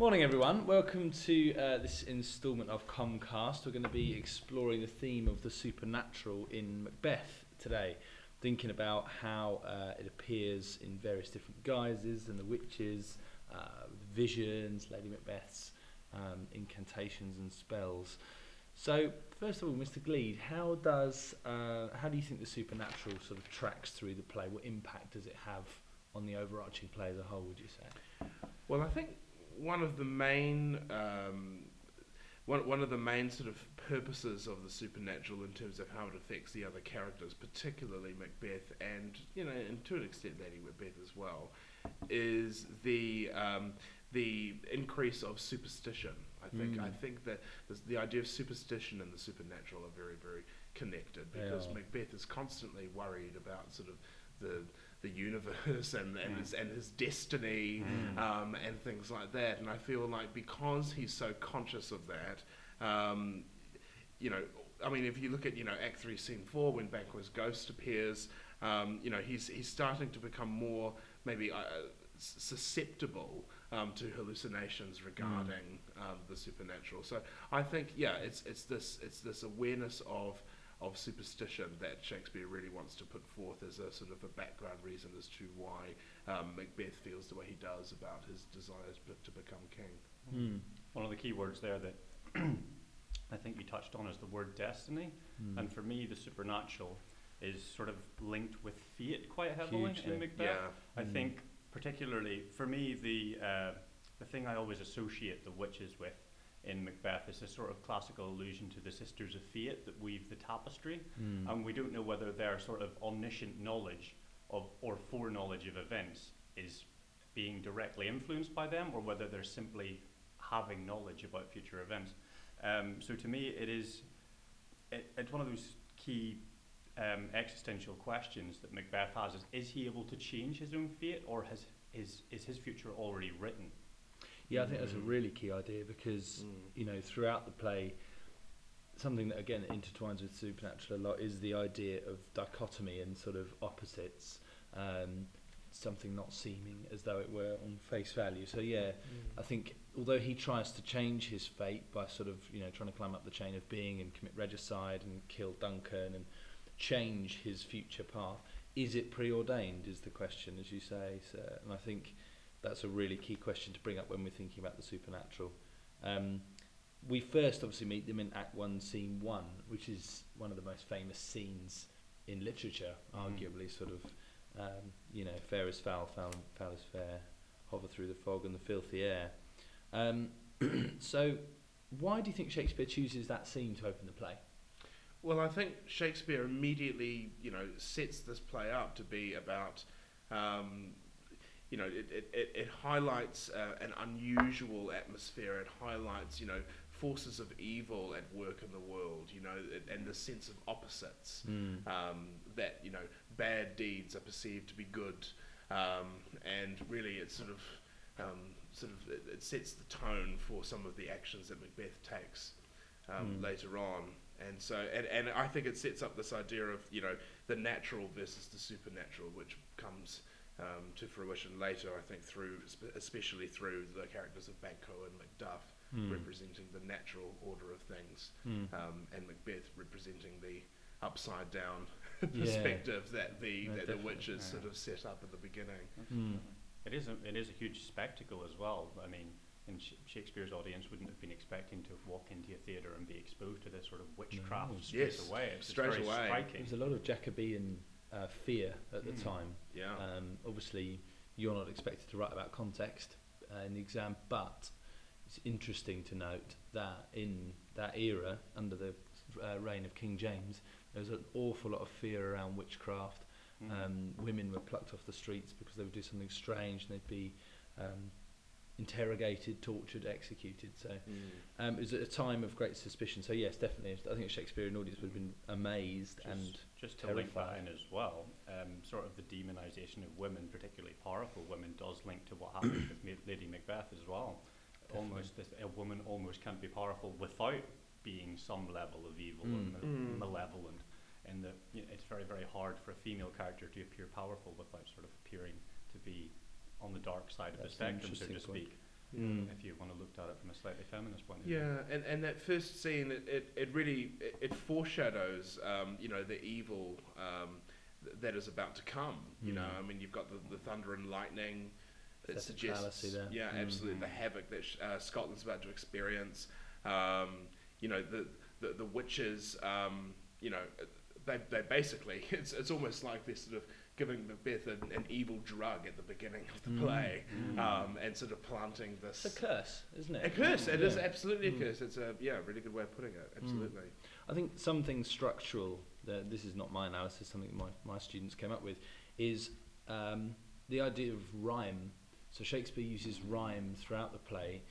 Morning, everyone. Welcome to uh, this instalment of Comcast. We're going to be exploring the theme of the supernatural in Macbeth today, thinking about how uh, it appears in various different guises and the witches, uh, visions, Lady Macbeth's um, incantations and spells. So, first of all, Mr. Gleed, how does uh, how do you think the supernatural sort of tracks through the play? What impact does it have on the overarching play as a whole? Would you say? Well, I think one of the main um, one one of the main sort of purposes of the supernatural in terms of how it affects the other characters, particularly Macbeth and you know, and to an extent Lady Macbeth as well, is the um, the increase of superstition. I think Mm. I think that the idea of superstition and the supernatural are very very connected because. Macbeth is constantly worried about sort of the the universe and and, Mm. his, and his destiny Mm. um, and things like that. And I feel like because he's so conscious of that, um, you know, I mean, if you look at you know Act Three, Scene Four, when Banquo's ghost appears, um, you know, he's he's starting to become more maybe uh, susceptible um, to hallucinations regarding um, the supernatural. So I think yeah, it's it's this it's this awareness of of superstition that Shakespeare really wants to put forth as a sort of a background reason as to why um, Macbeth feels the way he does about his desire to, to become king. Mm. One of the key words there that I think you touched on is the word destiny. Mm. And for me, the supernatural is sort of linked with fate quite heavily Hugely. in Macbeth. Yeah. I Mm. think, particularly for me, the uh, the thing I always associate the witches with in Macbeth is a sort of classical allusion to the Sisters of Fate that weave the tapestry, Mm. and we don't know whether their sort of omniscient knowledge of or foreknowledge of events is being directly influenced by them, or whether they're simply having knowledge about future events. Um, so to me, it is it, it's one of those key um, existential questions that Macbeth has: is is he able to change his own fate, or has is is his future already written? Yeah, I think that's a Mm. really key idea because Mm. you know throughout the play, something that again intertwines with supernatural a lot is the idea of dichotomy and sort of opposites. Um, something not seeming as though it were on face value. So yeah, I think although he tries to change his fate by sort of you know trying to climb up the chain of being and commit regicide and kill Duncan and change his future path, is it preordained? Is the question, as you say. sir. and I think that's a really key question to bring up when we're thinking about the supernatural. Um, we first obviously meet them in Act One, Scene One, which is one of the most famous scenes in literature, Mm. arguably. Sort of, um, you know, fair is foul, foul, foul is fair, hover through the fog and the filthy air. Um, so, why do you think Shakespeare chooses that scene to open the play? Well, I think Shakespeare immediately, you know, sets this play up to be about, um, you know, it, it, it, it highlights uh, an unusual atmosphere. It highlights, you know, forces of evil at work in the world, you know, and the sense of opposites. Um, that, you know, bad deeds are perceived to be good. Um, and really, it sort of, um, sort of, it, it sets the tone for some of the actions that Macbeth takes um, Mm. later on. And so, and, and I think it sets up this idea of, you know, the natural versus the supernatural, which comes um, to fruition later, I think, through, especially through the characters of Banquo and Macduff, Mm. representing the natural order of things, Mm. um, and Macbeth representing the upside down Yeah. perspective that the No, that the definitely, witches yeah. sort of set up at the beginning. Mm. It is a it is a huge spectacle as well. I mean, in Sh- Shakespeare's audience wouldn't have been expecting to walk into a theatre and be exposed to this sort of witchcraft No. straight Yes, away. It's straight very away. striking. There's a lot of Jacobean uh, fear at the Mm. time. Yeah. Um, obviously, you're not expected to write about context uh, in the exam, but it's interesting to note that in that era, under the uh, reign of King James, there was an awful lot of fear around witchcraft. Mm. Um, women were plucked off the streets because they would do something strange and they'd be um, interrogated, tortured, executed. So um, it was at a time of great suspicion. So yes, definitely, I think a Shakespearean audience would have been amazed Just- and Just to link that in as well, um, sort of the demonisation of women, particularly powerful women, does link to what happened with Ma- Lady Macbeth as well. Definitely. Almost, this, a woman almost can't be powerful without being some level of evil and Mm. ma- Mm. malevolent. And that you know, it's very, very hard for a female character to appear powerful without sort of appearing to be on the dark side of the spectrum, so to speak. point. Speak. Mm. if you want to look at it from a slightly feminist point of view. Yeah, and, and that first scene, it, it, it really it, it foreshadows, um, you know, the evil um, th- that is about to come. You know, Mm. I mean, you've got the, the thunder and lightning that suggests, Theatricality there. yeah, Mm. absolutely, the havoc that sh- uh, Scotland's about to experience. Um, you know, the the, the witches. Um, you know, they they basically it's it's almost like they're sort of giving Macbeth an, an evil drug at the beginning of the Mm. play, Mm. um, and sort of planting this. It's a curse, isn't it? A curse. It is Yeah. absolutely a Mm. curse. It's a yeah, really good way of putting it. Absolutely. I think something structural, that this is not my analysis, something my, my students came up with, is um, the idea of rhyme. So Shakespeare uses rhyme throughout the play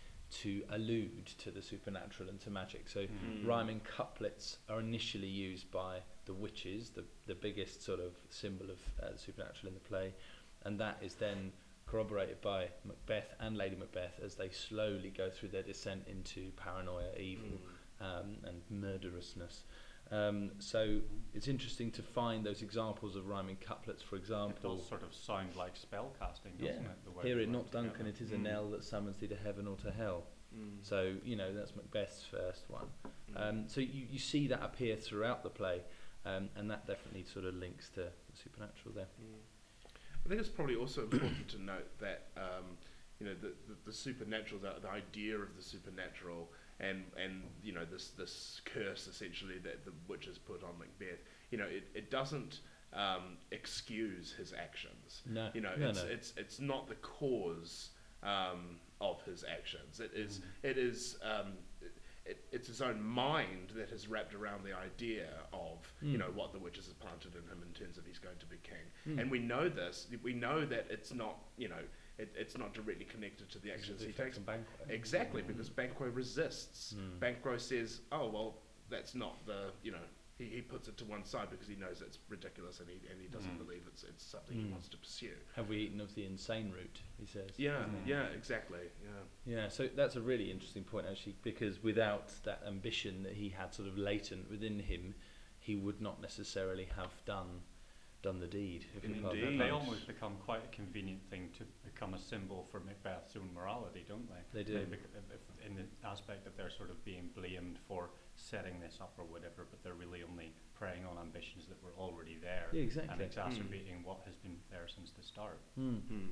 to allude to the supernatural and to magic. So Mm. rhyming couplets are initially used by the witches, the, the biggest sort of symbol of uh, the supernatural in the play, and that is then corroborated by Macbeth and Lady Macbeth as they slowly go through their descent into paranoia, evil, um, and murderousness. Um, so it's interesting to find those examples of rhyming couplets, for It example. does sort of sound like spell casting, Yeah. doesn't it? The way Hear it not, Duncan, together. it is a Mm. knell that summons thee to heaven or to hell. Mm. So, you know, that's Macbeth's first one. Mm. Um, so you, you see that appear throughout the play, um, and that definitely sort of links to the supernatural there. Mm. I think it's probably also important to note that um, you know the, the, the supernatural, the, the idea of the supernatural, and and you know this this curse essentially that the witches put on Macbeth. You know, it, it doesn't um, excuse his actions. No, You know, no, it's no. it's it's not the cause um, of his actions. It is Mm. it is um, it, it's his own mind that has wrapped around the idea of you Mm. know what the witches have planted in him in terms of he's going to be king. Mm. And we know this. We know that it's not you know it, it's not directly connected to the actions he takes. Exactly, Mm. because Banquo resists. Mm. Banquo says, "Oh well, that's not the you know." He, he puts it to one side because he knows it's ridiculous and he and he doesn't Mm. believe it's it's something he Mm. wants to pursue. Have we eaten of the insane root? He says. Yeah, yeah, exactly. Yeah. Yeah, so that's a really interesting point actually, because without that ambition that he had sort of latent within him, he would not necessarily have done done the deed. If Indeed. They almost become quite a convenient thing to become a symbol for Macbeth's own morality, don't they? They do. bec- if- if- in the aspect that they're sort of being blamed for setting this up or whatever, but they're really only preying on ambitions that were already there Yeah, and exactly. exacerbating what has been there since the start. Hmm. Mm.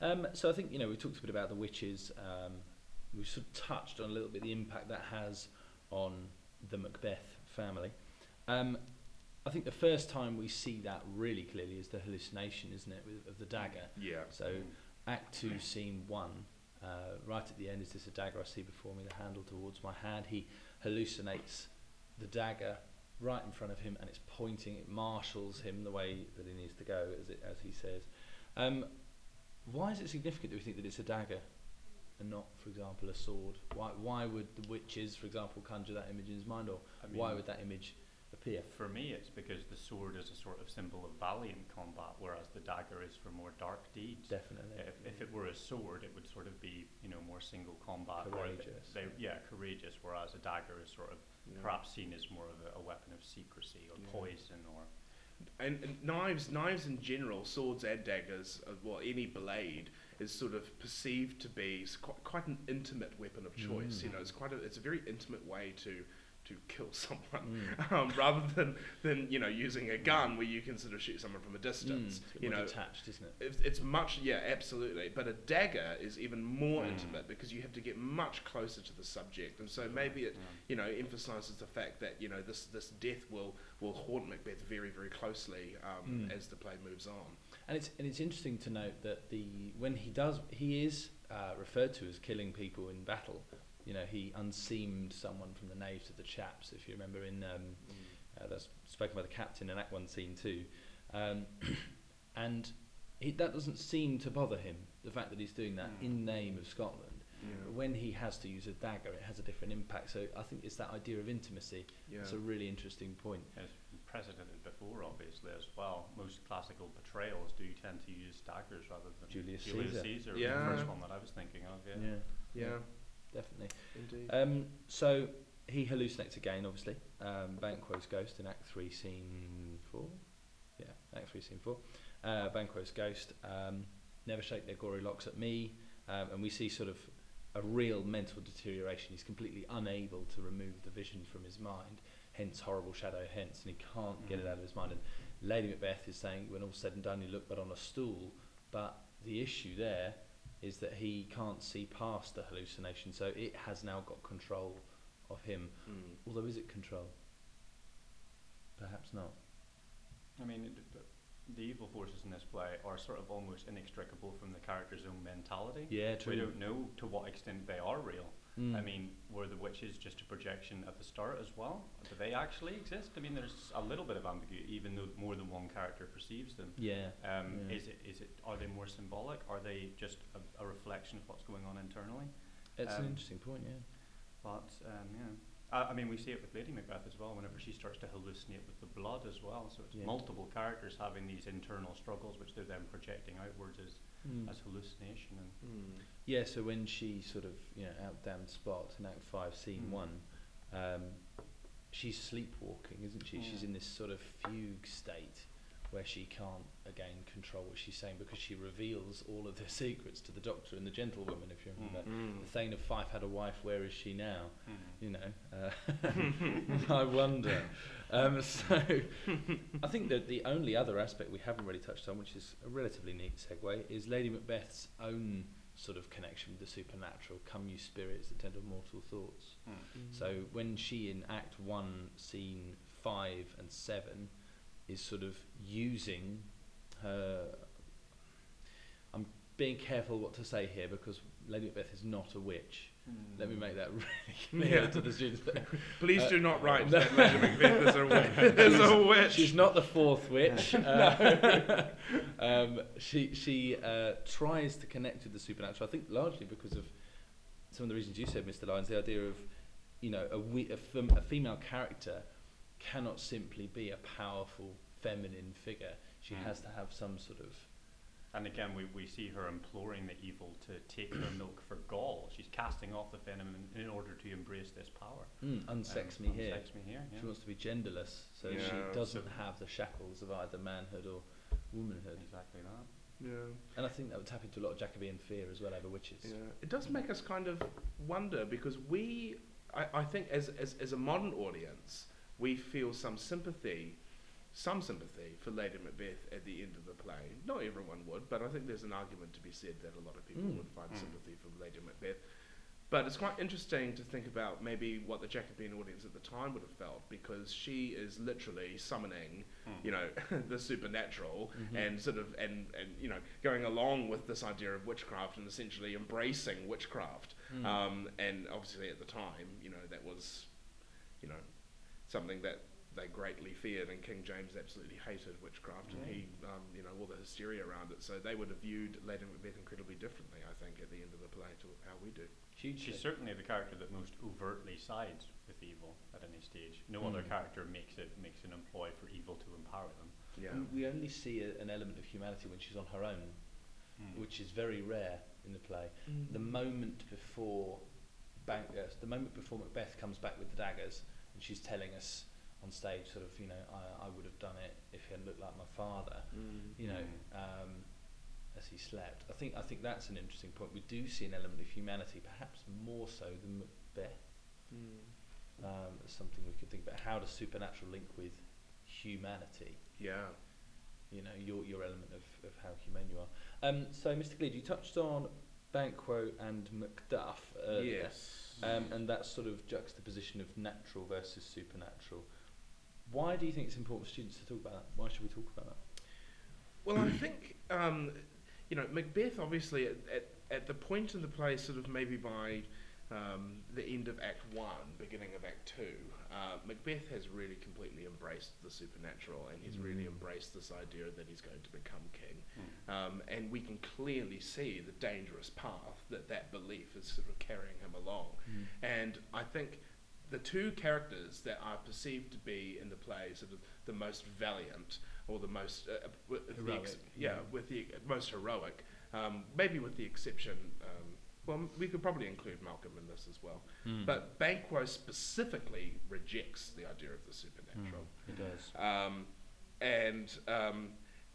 Um, so I think you know we talked a bit about the witches. Um, we've sort of touched on a little bit the impact that has on the Macbeth family. Um, I think the first time we see that really clearly is the hallucination, isn't it, with, of the dagger? Yeah. So Act two, scene one, uh, right at the end is this a dagger I see before me, the handle towards my hand. He hallucinates the dagger right in front of him, and it's pointing. It marshals him the way that he needs to go, as it, as he says. Um, why is it significant that we think that it's a dagger and not, for example, a sword? Why why would the witches, for example, conjure that image in his mind, or I why would that image appear? For me, it's because the sword is a sort of symbol of valiant combat, whereas the dagger is for more dark deeds. Definitely. If, if it were a sword, it would sort of be, you know, more single combat. or if Courageous. They, yeah, courageous, whereas a dagger is sort of Yeah. perhaps seen as more of a, a weapon of secrecy or Yeah. poison or And, and knives, knives in general, swords and daggers, uh, well, any blade is sort of perceived to be quite, quite an intimate weapon of choice. You know, it's quite a, it's a very intimate way to to kill someone, Mm. um, rather than than you know using a gun where you can sort of shoot someone from a distance. Mm, it's you know, detached, isn't it? it's, it's much yeah absolutely but a dagger is even more Mm. intimate because you have to get much closer to the subject and so maybe it Yeah. you know emphasizes the fact that you know this this death will will haunt macbeth very very closely um, Mm. as the play moves on And it's and it's interesting to note that the when he does he is uh, referred to as killing people in battle. You know, he unseamed someone from the nave to the chaps. If you remember in um, uh, that's spoken by the captain in Act One, Scene Two, um, and he, that doesn't seem to bother him. The fact that he's doing that Mm. in name of Scotland. Yeah. But when he has to use a dagger, it has a different impact. So I think it's that idea of intimacy. yeah It's a really interesting point. It's precedented before, obviously, as well. Most classical portrayals do tend to use daggers rather than Julius Julius Caesar. Caesar. Yeah. the first one that I was thinking of. Yeah. yeah, yeah definitely. indeed Um, so he hallucinates again, obviously. Um, Banquo's ghost in Act Three, Scene Four. Yeah, Act Three, Scene Four. Uh, Banquo's ghost. Um, Never shake their gory locks at me. um, and we see sort of a real mental deterioration. He's completely unable to remove the vision from his mind, hence horrible shadow, hence, and he can't get it Mhm. out of his mind. And Lady Macbeth is saying, when all's said and done, you look but on a stool. But the issue there is that he can't see past the hallucination, so it has now got control of him. Mm. Although, is it control? Perhaps not. I mean, it, the, the evil forces in this play are sort of almost inextricable from the character's own mentality. Yeah, true. We don't know to what extent they are real. Mm. I mean, were the witches just a projection at the start as well? Do they actually exist? I mean, there's a little bit of ambiguity, even though more than one character perceives them. yeah. Um, Yeah. Is it? Is it? Are they more symbolic? Are they just a, a reflection of what's going on internally? It's an um, interesting point, yeah. But um, yeah, I, I mean, we see it with Lady Macbeth as well. Whenever she starts to hallucinate with the blood as well, so it's Yeah. multiple characters having these internal struggles, which they're then projecting outwards as Mm. as hallucination. And Mm. Yeah, so when she sort of, you know, outdamned Spot in Act 5, Scene Mm. 1, um, she's sleepwalking, isn't she? She's in this sort of fugue state where she can't, again, control what she's saying because she reveals all of the secrets to the Doctor and the Gentlewoman, if you remember. Mm. The Thane of Fife had a wife, where is she now? Mhm. you know, uh, I wonder. Um, so I think that the only other aspect we haven't really touched on, which is a relatively neat segue, is Lady Macbeth's own sort of connection with the supernatural. Come, you spirits that tend of mortal thoughts. Mm. So when she in Act One, Scene Five and Seven, is sort of using her. I'm being careful what to say here because Lady Macbeth is not a witch. Let me make that really clear Yeah. to the students. Please Uh, do not write no. that Lady Macbeth is a witch. is a witch. She's not the fourth witch. Uh, um, she she uh, tries to connect with the supernatural. I think largely because of some of the reasons you said, Mr. Lyons. The idea of you know a, we, a, fem, a female character cannot simply be a powerful feminine figure. She Mm. has to have some sort of And again, we, we see her imploring the evil to take her milk for gall. She's casting off the venom in, in order to embrace this power. mm, unsex Um, me here. Unsex me here. Yeah. She wants to be genderless, so Yeah. she doesn't So- have the shackles of either manhood or womanhood. Exactly that. Yeah. And I think that would tap into a lot of Jacobean fear as well over witches. Yeah, it does make us kind of wonder because we, I, I think, as, as as a modern audience, we feel some sympathy, some sympathy for Lady Macbeth at the end of the play. Not everyone would, but I think there's an argument to be said that a lot of people Mm. would find Mm. sympathy for Lady Macbeth. But it's quite interesting to think about maybe what the Jacobean audience at the time would have felt because she is literally summoning, Mm. you know, the supernatural Mhm. and sort of and, and you know going along with this idea of witchcraft and essentially embracing witchcraft. Mm. Um, and obviously at the time, you know, that was, you know, something that they greatly feared, and King James absolutely hated witchcraft, and he, um, you know, all the hysteria around it. So they would have viewed Lady Macbeth incredibly differently, I think, at the end of the play to how we do. Hugely. She's certainly the character that most overtly sides with evil at any stage. No other Mm. character makes it makes an employ for evil to empower them. Yeah. And we only see a, an element of humanity when she's on her own, Mm. which is very rare in the play. Mm. The moment before Bank, uh, the moment before Macbeth comes back with the daggers, and she's telling us on stage, sort of, you know, I, I would have done it if he had looked like my father, Mm. you know, um, as he slept. I think I think that's an interesting point. We do see an element of humanity, perhaps more so than Macbeth. Mm. Um, something we could think about. How does supernatural link with humanity? Yeah. you know your your element of, of how humane you are. Um, so, Mr. Gleed, you touched on Banquo and Macduff earlier, Yes. Um, and that sort of juxtaposition of natural versus supernatural. Why do you think it's important for students to talk about that? Why should we talk about that? Well, I think um, you know Macbeth. Obviously, at, at at the point in the play, sort of maybe by um, the end of Act One, beginning of Act Two, uh, Macbeth has really completely embraced the supernatural, and he's really Mm. embraced this idea that he's going to become king. Mm. Um, and we can clearly see the dangerous path that that belief is sort of carrying him along. And I think the two characters that are perceived to be in the play sort of the most valiant or the most uh, with the ex- Heroic, yeah, yeah. with the most heroic, um, maybe with the exception. Well, we could probably include Malcolm in this as well. Mm. But Banquo specifically rejects the idea of the supernatural. It does. Um, and um,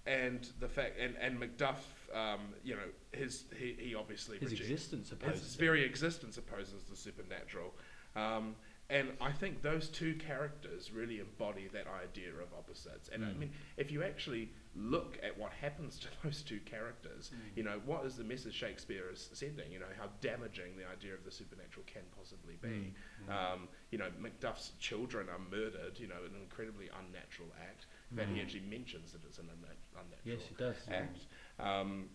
and the fact and and Macduff, um, you know, his he, he obviously His reject- existence opposes his very existence opposes the supernatural. Um, and I think those two characters really embody that idea of opposites. And I Mm. mean, if you actually look at what happens to those two characters, you know, what is the message Shakespeare is sending? You know, how damaging the idea of the supernatural can possibly be. Mm. Um, you know, Macduff's children are murdered, you know, an incredibly unnatural act. Fact, he Mm. actually mentions that it's an unna- unnatural Yes, he does. act. Um,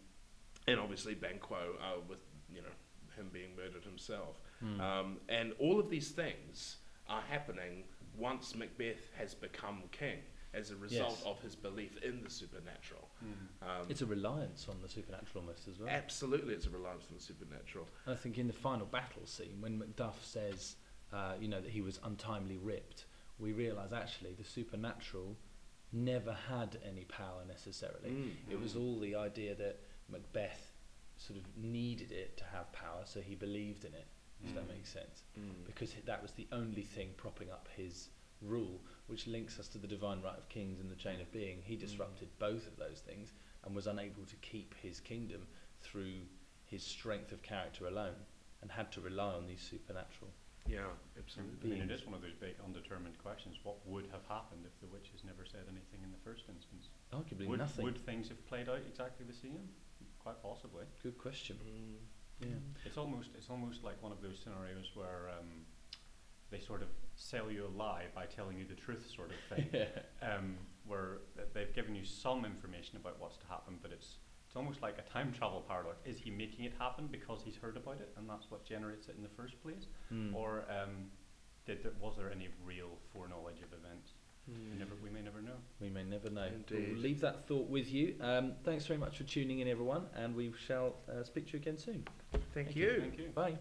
and obviously Banquo uh, with you know him being murdered himself. Mm. Um, and all of these things are happening once Macbeth has become king as a result Yes. of his belief in the supernatural. Mm. Um, It's a reliance on the supernatural almost as well. absolutely, it's a reliance on the supernatural. I think in the final battle scene, when Macduff says, uh, you know, that he was untimely ripped, we realise actually the supernatural never had any power necessarily. Mm. It was all the idea that Macbeth sort of needed it to have power, so he believed in it. If that Mm. makes sense, Mm. because that was the only thing propping up his rule, which links us to the divine right of kings and the chain of being. He disrupted both of those things and was unable to keep his kingdom through his strength of character alone, and had to rely on these supernatural. Yeah, I absolutely. mean, it beings. is one of those big undetermined questions. What would have happened if the witches never said anything in the first instance? Arguably Would, nothing. would things have played out exactly the same? Quite possibly. Good question. Mm. Yeah. It's almost it's almost like one of those scenarios where um, they sort of sell you a lie by telling you the truth, sort of thing. yeah. um, where th- they've given you some information about what's to happen, but it's it's almost like a time travel paradox. Is he making it happen because he's heard about it, and that's what generates it in the first place, Mm. or um, did there, was there any real foreknowledge of events? We Mm. never we may never know. We may never know. Indeed. We'll leave that thought with you. Um, thanks very much for tuning in, everyone, and we shall uh, speak to you again soon. Thank, you. Thank you. Bye.